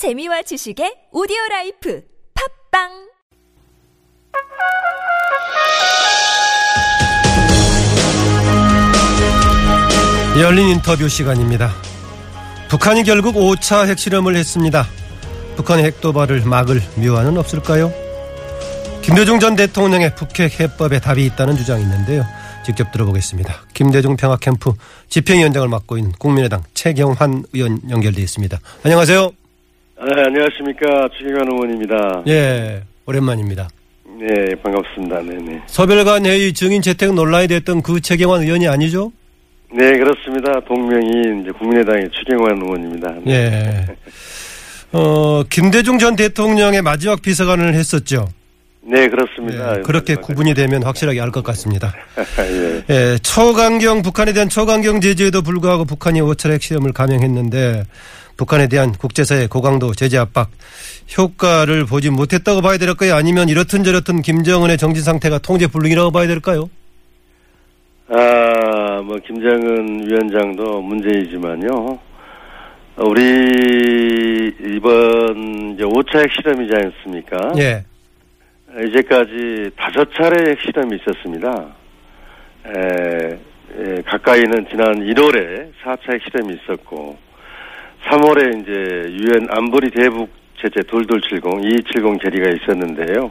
재미와 지식의 오디오 라이프 팟빵 열린 인터뷰 시간입니다. 북한이 결국 5차 핵실험을 했습니다. 북한의 핵도발을 막을 묘안은 없을까요? 김대중 전 대통령의 북핵 해법에 답이 있다는 주장이 있는데요. 직접 들어보겠습니다. 김대중 평화캠프 집행위원장을 맡고 있는 국민의당 최경환 의원 연결되어 있습니다. 안녕하세요. 네, 안녕하십니까. 최경환 의원입니다. 예, 오랜만입니다. 네, 반갑습니다. 네네. 서별관 회의 증인 채택 논란이 됐던 그 최경환 의원이 아니죠? 네, 그렇습니다. 동명이 이제 국민의당의 최경환 의원입니다. 네. 예. 어, 김대중 전 대통령의 마지막 비서관을 했었죠. 네, 그렇습니다. 예, 그렇게 구분이 되면 확실하게 알 것 같습니다. 예. 예, 초강경 북한에 대한 초강경 제재에도 불구하고 북한이 5차 핵실험을 감행했는데 북한에 대한 국제사회 고강도 제재 압박 효과를 보지 못했다고 봐야 될까요? 아니면 이렇든 저렇든 김정은의 정신 상태가 통제 불능이라고 봐야 될까요? 아, 뭐, 김정은 위원장도 문제이지만요. 우리, 이번, 이제 5차 핵실험이지 않습니까? 예. 이제까지 다섯 차례 핵실험이 있었습니다. 에, 에, 가까이는 지난 1월에 4차 핵실험이 있었고, 3월에 이제 유엔 안보리 대북 제재 2270, 2270 결의가 있었는데요.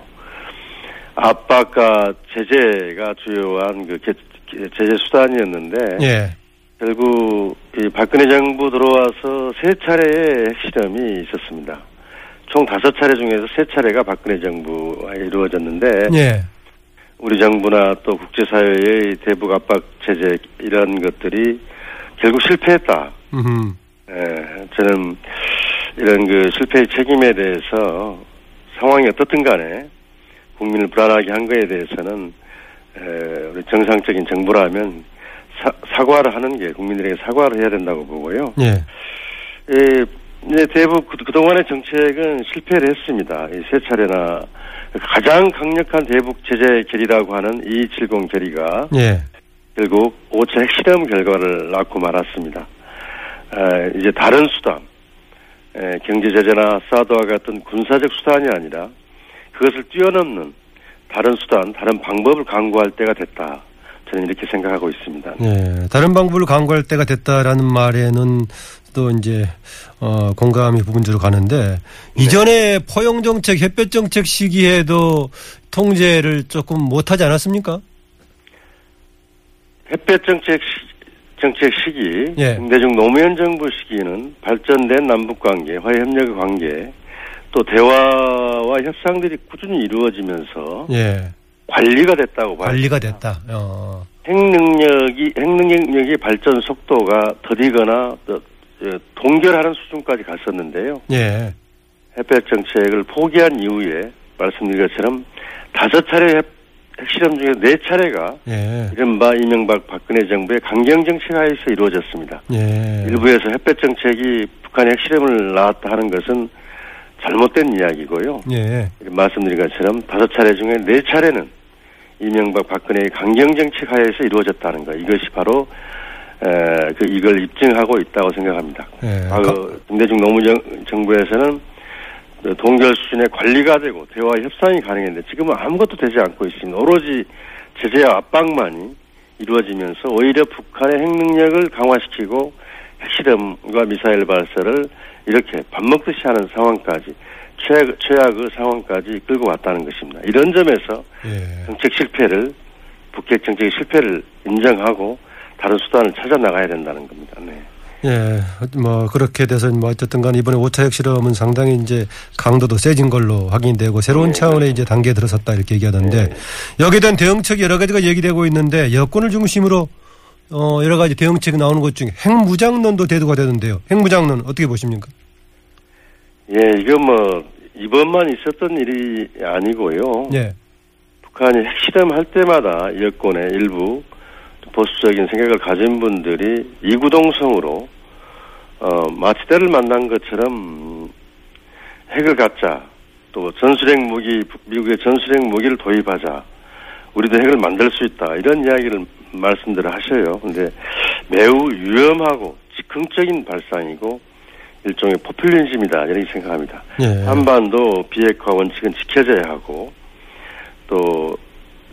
압박과 제재가 주요한 그 개- 제재 수단이었는데, 예. 결국 이 박근혜 정부 들어와서 세 차례의 핵실험이 있었습니다. 총 다섯 차례 중에서 세 차례가 박근혜 정부와 이루어졌는데 예. 우리 정부나 또 국제사회의 대북 압박 제재 이런 것들이 결국 실패했다. 음. 에, 저는 이런 그 실패의 책임에 대해서 상황이 어떻든 간에 국민을 불안하게 한 거에 대해서는 에, 우리 정상적인 정부라면 사, 사과를 하는 게 국민들에게 사과를 해야 된다고 보고요. 예. 예, 대북 그- 그동안의 정책은 실패를 했습니다. 이세 차례나 가장 강력한 대북 제재 결의라고 하는 2270 결의가 예. 결국 5차 핵실험 결과를 낳고 말았습니다. 에, 이제 다른 수단, 에, 경제 제재나 사드와 같은 군사적 수단이 아니라 그것을 뛰어넘는 다른 수단, 다른 방법을 강구할 때가 됐다. 저는 이렇게 생각하고 있습니다. 예. 다른 방법을 강구할 때가 됐다라는 말에는 또 이제 어 공감이 부분적으로 가는데 이전에 포용 정책, 햇볕 정책 시기에도 통제를 조금 못하지 않았습니까? 햇볕 정책 시, 정책 시기, 예. 김대중 노무현 정부 시기는 발전된 남북 관계, 화해 협력의 관계, 또 대화와 협상들이 꾸준히 이루어지면서 예. 관리가 됐다고 봐요. 관리가 됐다. 어. 핵 능력이 핵 능력의 발전 속도가 더디거나 또, 어, 동결하는 수준까지 갔었는데요. 예. 햇볕 정책을 포기한 이후에 말씀드린 것처럼 다섯 차례 핵- 핵실험 중에 네 차례가 예. 이른바 이명박 박근혜 정부의 강경 정책 하에서 이루어졌습니다. 예. 일부에서 햇볕 정책이 북한의 핵실험을 낳았다 하는 것은 잘못된 이야기고요. 예. 말씀드린 것처럼 다섯 차례 중에 네 차례는 이명박 박근혜의 강경 정책 하에서 이루어졌다는 것 이것이 바로 에, 그 이걸 입증하고 있다고 생각합니다. 예. 과거 김대중 노무현 정부에서는 그 동결 수준의 관리가 되고 대화 협상이 가능했는데 지금은 아무것도 되지 않고 있습니다. 오로지 제재와 압박만이 이루어지면서 오히려 북한의 핵 능력을 강화시키고 핵실험과 미사일 발사를 이렇게 밥 먹듯이 하는 상황까지 최악, 최악의 상황까지 끌고 왔다는 것입니다. 이런 점에서 예. 정책 실패를 북핵 정책의 실패를 인정하고 다른 수단을 찾아 나가야 된다는 겁니다. 네. 예, 뭐 그렇게 돼서 뭐 어쨌든 간에 이번에 5차 핵실험은 상당히 이제 강도도 세진 걸로 확인되고 새로운 네, 차원의 이제 단계에 들어섰다 이렇게 얘기하던데 네. 여기에 대한 대응책이 여러 가지가 얘기되고 있는데 여권을 중심으로 어 여러 가지 대응책이 나오는 것 중에 핵무장론도 대두가 되는데요. 핵무장론 어떻게 보십니까? 예, 이거 뭐 이번만 있었던 일이 아니고요. 예. 북한이 핵실험 할 때마다 여권의 일부 보수적인 생각을 가진 분들이 이구동성으로 어, 마치 때를 만난 것처럼 음, 핵을 갖자 또 전술핵 무기 미국의 전술핵 무기를 도입하자 우리도 핵을 만들 수 있다 이런 이야기를 말씀들을 하셔요. 근데 매우 위험하고 즉흥적인 발상이고 일종의 포퓰리즘이다 이렇게 생각합니다. 예. 한반도 비핵화 원칙은 지켜져야 하고 또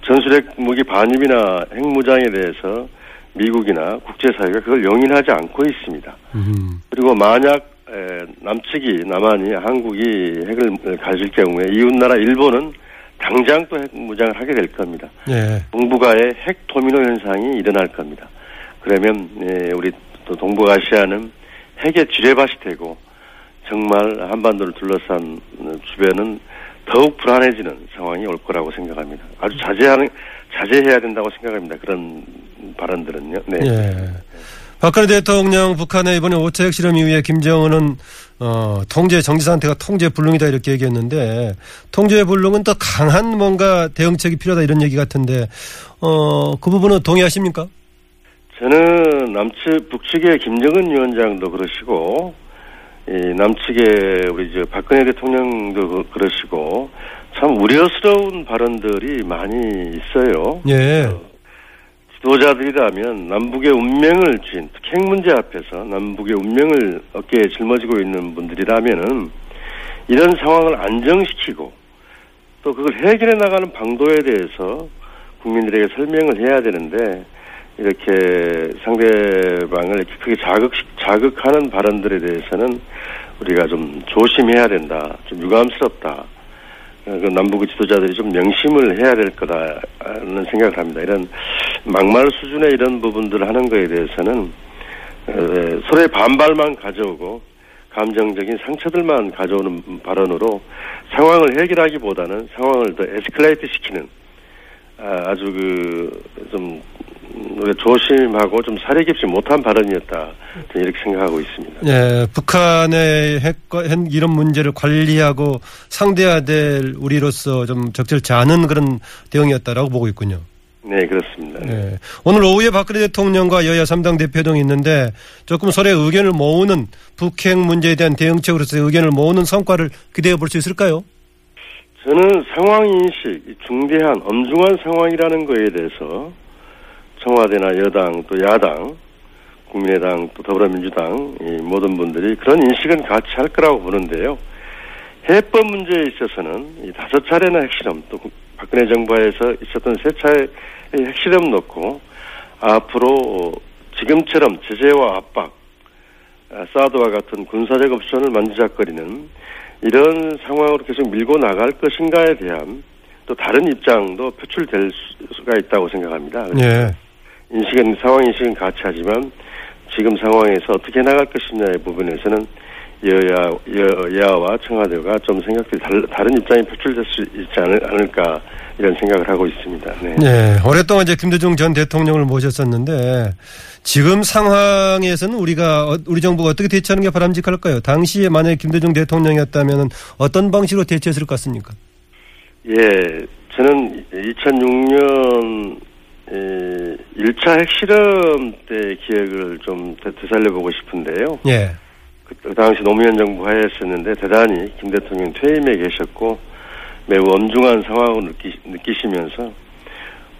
전술핵 무기 반입이나 핵무장에 대해서 미국이나 국제사회가 그걸 용인하지 않고 있습니다. 음. 그리고 만약 에, 남측이 남한이 한국이 핵을 가질 경우에 이웃나라 일본은 당장 또 핵무장을 하게 될 겁니다. 예. 동북아의 핵 도미노 현상이 일어날 겁니다. 그러면 예, 우리 또 동북아시아는 핵의 지뢰밭이 되고 정말 한반도를 둘러싼 주변은 더욱 불안해지는 상황이 올 거라고 생각합니다. 아주 자제하는 자제해야 된다고 생각합니다. 그런 발언들은요. 네. 예. 박근혜 대통령 북한의 이번에 5차 핵실험 이후에 김정은은 어, 통제 정지 상태가 통제 불능이다 이렇게 얘기했는데 통제 불능은 더 강한 뭔가 대응책이 필요하다 이런 얘기 같은데 어, 그 부분은 동의하십니까? 저는 남측 북측의 김정은 위원장도 그러시고 이 남측의 우리 저 박근혜 대통령도 그- 그러시고 참 우려스러운 발언들이 많이 있어요. 예. 지도자들이라면 남북의 운명을 쥔 특히 핵 문제 앞에서 남북의 운명을 어깨에 짊어지고 있는 분들이라면은 이런 상황을 안정시키고 또 그걸 해결해 나가는 방도에 대해서 국민들에게 설명을 해야 되는데 이렇게 상대방을 이렇게 크게 자극 자극하는 발언들에 대해서는 우리가 좀 조심해야 된다. 좀 유감스럽다. 어, 그 남북의 지도자들이 좀 명심을 해야 될 거다는 생각을 합니다. 이런 막말 수준의 이런 부분들을 하는 거에 대해서는 어, 서로의 반발만 가져오고 감정적인 상처들만 가져오는 발언으로 상황을 해결하기보다는 상황을 더 에스컬레이트 시키는 아, 아주 그 좀 조심하고 좀 사려 깊지 못한 발언이었다 저는 이렇게 생각하고 있습니다. 예, 북한의 핵과 핵 이런 문제를 관리하고 상대해야 될 우리로서 좀 적절치 않은 그런 대응이었다라고 보고 있군요. 네 그렇습니다. 예. 오늘 오후에 박근혜 대통령과 여야 3당 대표동이 있는데 조금 서로의 의견을 모으는 북핵 문제에 대한 대응책으로서 의견을 모으는 성과를 기대해 볼 수 있을까요? 저는 상황 인식, 이 중대한 엄중한 상황이라는 거에 대해서 청와대나 여당 또 야당, 국민의당 또 더불어민주당 이 모든 분들이 그런 인식은 같이 할 거라고 보는데요. 해법 문제에 있어서는 이 다섯 차례나 핵실험 또 박근혜 정부에서 있었던 세 차례 핵실험 놓고 앞으로 지금처럼 제재와 압박, 아, 사드와 같은 군사적 옵션을 만지작거리는 이런 상황으로 계속 밀고 나갈 것인가에 대한 또 다른 입장도 표출될 수가 있다고 생각합니다. 예. 인식은 상황 인식은 같이 하지만 지금 상황에서 어떻게 나갈 것이냐의 부분에서는 여야 여야와 청와대가 좀 생각들이 달, 다른 입장이 표출될 수 있지 않을, 않을 까 이런 생각을 하고 있습니다. 네. 예. 오랫동안 이제 김대중 전 대통령을 모셨었는데 지금 상황에서는 우리가 어- 우리 정부가 어떻게 대처하는 게 바람직할까요? 당시에 만약에 김대중 대통령이었다면 어떤 방식으로 대처했을 것 같습니까? 예, 저는 2006년 에, 1차 핵실험 때 기억을 좀 되- 되살려보고 싶은데요. 예. 그, 그 당시 노무현 정부 하에였었는데 대단히 김 대통령 퇴임에 계셨고 매우 엄중한 상황을 느끼, 느끼시면서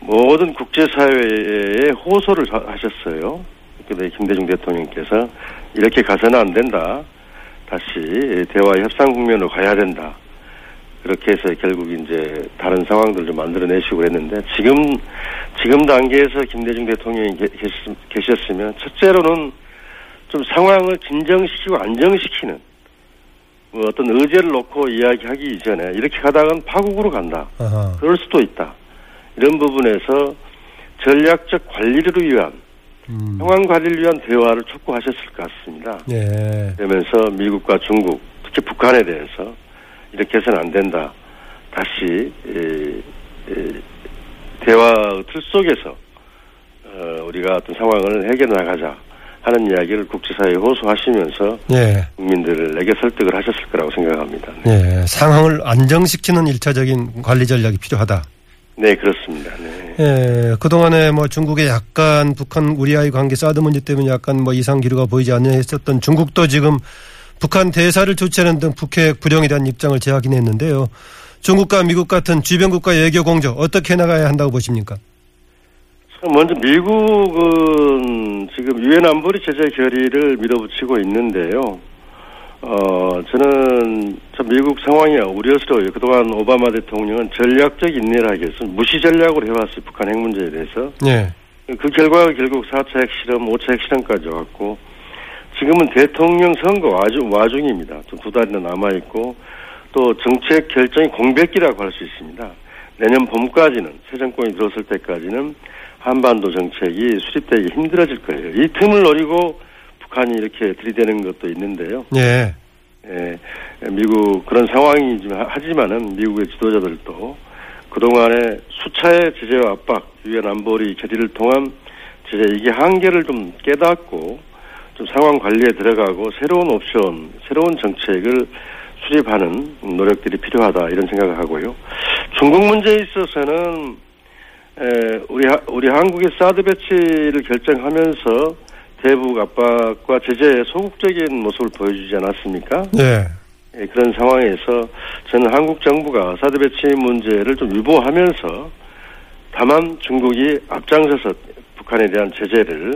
모든 국제사회에 호소를 하- 하셨어요. 근데 김대중 대통령께서 이렇게 가서는 안 된다. 다시 대화 협상 국면으로 가야 된다. 그렇게 해서 결국 이제 다른 상황들을 좀 만들어내시고 그랬는데 지금 지금 단계에서 김대중 대통령이 계- 계셨으면 첫째로는 좀 상황을 진정시키고 안정시키는 뭐 어떤 의제를 놓고 이야기하기 이전에 이렇게 가다가는 파국으로 간다. 아하. 그럴 수도 있다. 이런 부분에서 전략적 관리를 위한 음. 상황 관리를 위한 대화를 촉구하셨을 것 같습니다. 예. 그러면서 미국과 중국, 특히 북한에 대해서 이렇게 해서는 안 된다. 다시 에, 에, 대화 틀 속에서 어, 우리가 어떤 상황을 해결해 나가자 하는 이야기를 국제사회에 호소하시면서 예. 국민들에게 설득을 하셨을 거라고 생각합니다. 네, 예. 상황을 안정시키는 일차적인 관리 전략이 필요하다. 네, 그렇습니다. 네. 예, 그동안에 뭐 중국의 약간 북한 우리와의 관계 사드 문제 때문에 약간 뭐 이상 기류가 보이지 않냐 했었던 중국도 지금 북한 대사를 조치하는 등 북핵 불용에 대한 입장을 재확인했는데요. 중국과 미국 같은 주변 국가 외교 공조 어떻게 나가야 한다고 보십니까? 참 먼저 미국은 지금 유엔 안보리 제재 결의를 밀어붙이고 있는데요. 어, 저는 참 미국 상황이 우려스러워요. 그동안 오바마 대통령은 전략적 인내를 위해서 무시 전략으로 해왔어요. 북한 핵 문제에 대해서. 예. 그 결과가 결국 4차 핵실험, 5차 핵실험까지 왔고, 지금은 대통령 선거 와중, 와중입니다. 좀두 달이나 남아있고, 또 정책 결정이 공백기라고 할 수 있습니다. 내년 봄까지는, 새 정권이 들어설 때까지는 한반도 정책이 수립되기 힘들어질 거예요. 이 틈을 노리고 북한이 이렇게 들이대는 것도 있는데요. 예. 예, 미국 그런 상황이지만 하지만은 미국의 지도자들도 그동안의 수차의 제재와 압박, 유엔 안보리 결의를 통한 제재 이게 한계를 좀 깨닫고 좀 상황 관리에 들어가고 새로운 옵션, 새로운 정책을 수립하는 노력들이 필요하다 이런 생각을 하고요. 중국 문제에 있어서는 에, 우리 하- 우리 한국의 사드 배치를 결정하면서 대북 압박과 제재의 소극적인 모습을 보여주지 않았습니까? 예. 예, 그런 상황에서 저는 한국 정부가 사드 배치 문제를 좀 유보하면서 다만 중국이 앞장서서 북한에 대한 제재를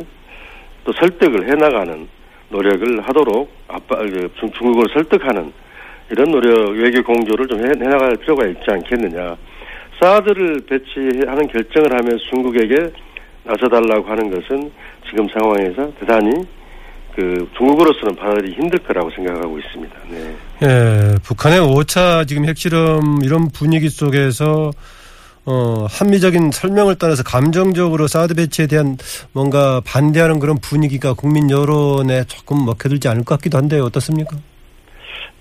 또 설득을 해나가는 노력을 하도록 압박, 그 중- 중국을 설득하는 이런 노력, 외교 공조를 좀 해, 해나갈 필요가 있지 않겠느냐. 사드를 배치하는 결정을 하면서 중국에게 나서달라고 하는 것은 지금 상황에서 대단히 그 중국으로서는 받아들이기 힘들 거라고 생각하고 있습니다. 네. 예, 북한의 5차 지금 핵실험 이런 분위기 속에서 어, 합리적인 설명을 떠나서 감정적으로 사드 배치에 대한 뭔가 반대하는 그런 분위기가 국민 여론에 조금 먹혀들지 않을 것 같기도 한데 어떻습니까?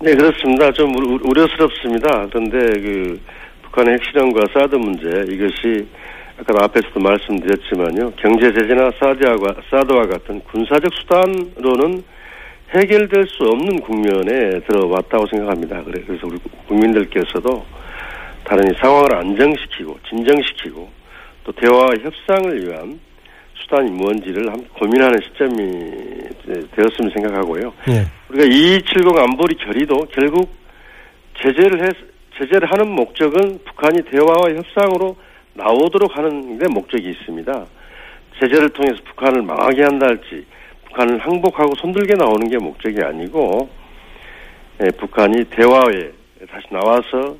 네, 그렇습니다. 좀 우려스럽습니다. 그런데 그 북한의 핵실험과 사드 문제 이것이 아까 앞에서도 말씀드렸지만요. 경제 제재나 사드와, 사드와 같은 군사적 수단으로는 해결될 수 없는 국면에 들어왔다고 생각합니다. 그래- 그래서 우리 국민들께서도 다른 이 상황을 안정시키고 진정시키고 또 대화와 협상을 위한 수단이 뭔지를 함- 고민하는 시점이 되었으면 생각하고요. 예. 우리가 2270 안보리 결의도 결국 제재를 해, 제재를 하는 목적은 북한이 대화와 협상으로 나오도록 하는 데 목적이 있습니다. 제재를 통해서 북한을 망하게 한다 할지 북한을 항복하고 손들게 나오는 게 목적이 아니고 예, 북한이 대화에 다시 나와서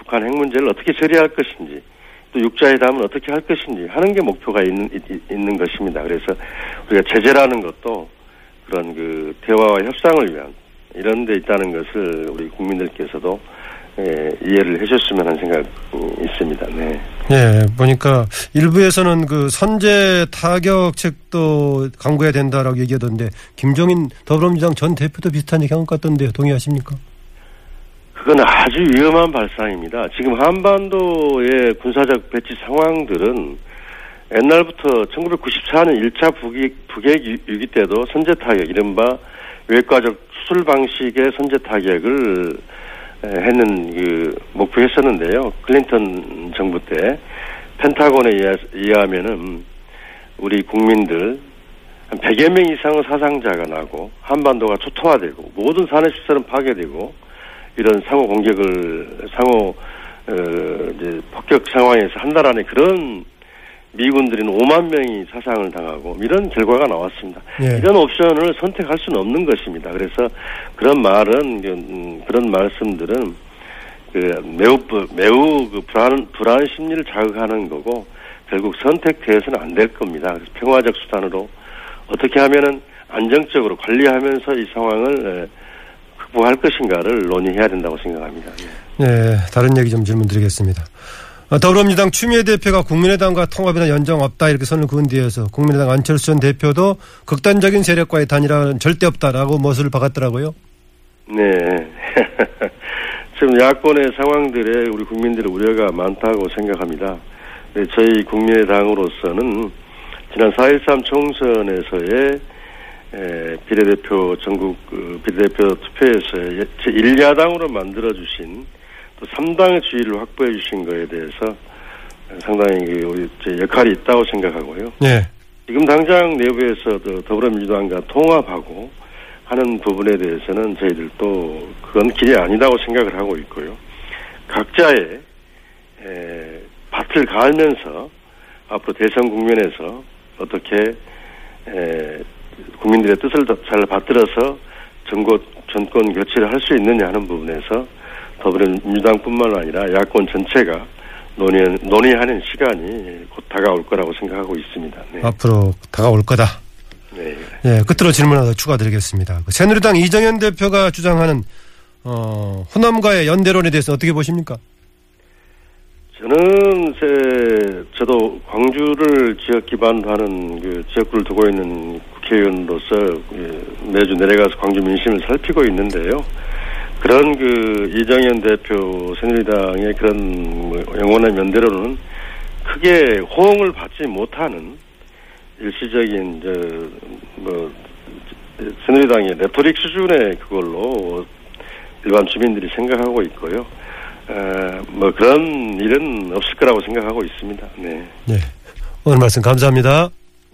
북한 핵 문제를 어떻게 처리할 것인지 또 육자회담은 어떻게 할 것인지 하는 게 목표가 있는 있- 있는 것입니다. 그래서 우리가 제재라는 것도 그런 그 대화와 협상을 위한 이런 데 있다는 것을 우리 국민들께서도 예, 이해를 해줬으면 하는 생각이 있습니다. 네. 예, 보니까 일부에서는 그 선제 타격책도 강구해야 된다라고 얘기하던데 김종인 더불어민주당 전 대표도 비슷한 얘기 한 것 같던데요. 동의하십니까? 그건 아주 위험한 발상입니다. 지금 한반도의 군사적 배치 상황들은 옛날부터 1994년 1차 북익, 북핵 유- 위기 때도 선제 타격, 이른바 외과적 수술 방식의 선제 타격을 에, 했는 그 목표했었는데요. 클린턴 정부 때 펜타곤에 의하, 의하면은 우리 국민들 한 100여 명 이상의 사상자가 나고 한반도가 초토화되고 모든 산업 시설은 파괴되고 이런 상호 공격을 상호 어, 이제 폭격 상황에서 한 달 안에 그런 미군들은 5만 명이 사상을 당하고 이런 결과가 나왔습니다. 예. 이런 옵션을 선택할 수는 없는 것입니다. 그래서 그런 말은 음, 그런 말씀들은 그 매우 부- 매우 그 불안 불안 심리를 자극하는 거고 결국 선택돼서는 안 될 겁니다. 그래서 평화적 수단으로 어떻게 하면은 안정적으로 관리하면서 이 상황을 에, 극복할 것인가를 논의해야 된다고 생각합니다. 예. 네, 다른 얘기 좀 질문드리겠습니다. 어, 더불어민주당 추미애 대표가 국민의당과 통합이나 연정 없다 이렇게 선을 그은 뒤에서 국민의당 안철수 전 대표도 극단적인 세력과의 단일화는 절대 없다라고 못을 박았더라고요. 네. 지금 야권의 상황들에 우리 국민들의 우려가 많다고 생각합니다. 네, 저희 국민의당으로서는 지난 4.13 총선에서의 에, 비례대표 전국 그 비례대표 투표에서 제1야당으로 만들어주신 또 3당의 지위를 확보해 주신 거에 대해서 상당히 그 우리 제 역할이 있다고 생각하고요. 네. 지금 당장 내부에서도 더불어민주당과 통합하고 하는 부분에 대해서는 저희들도 그건 길이 아니다고 생각을 하고 있고요. 각자의 에, 밭을 갈면서 앞으로 대선 국면에서 어떻게 에, 국민들의 뜻을 더잘 받들어서 전국 정권 교체를 할 수 있느냐 하는 부분에서 더불어민주당뿐만 아니라 야권 전체가 논의, 논의하는 시간이 곧 다가올 거라고 생각하고 있습니다. 네. 앞으로 다가올 거다. 네. 예, 끝으로 질문 하나 추가드리겠습니다. 그 새누리당 이정현 대표가 주장하는 어, 호남과의 연대론에 대해서 어떻게 보십니까? 저는 제 저도 광주를 지역 기반으로 하는 그 지역구를 두고 있는 국회의원으로서 그 매주 내려가서 광주 민심을 살피고 있는데요. 그런 그 이정현 대표 새누리당의 그런 뭐 영원한 연대로는 크게 호응을 받지 못하는 일시적인 저뭐 새누리당의 레토릭 수준의 그걸로 일반 주민들이 생각하고 있고요. 어, 뭐 그런 일은 없을 거라고 생각하고 있습니다. 네. 네. 오늘 말씀 감사합니다.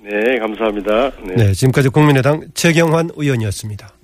네, 감사합니다. 네, 지금까지 국민의당 최경환 의원이었습니다.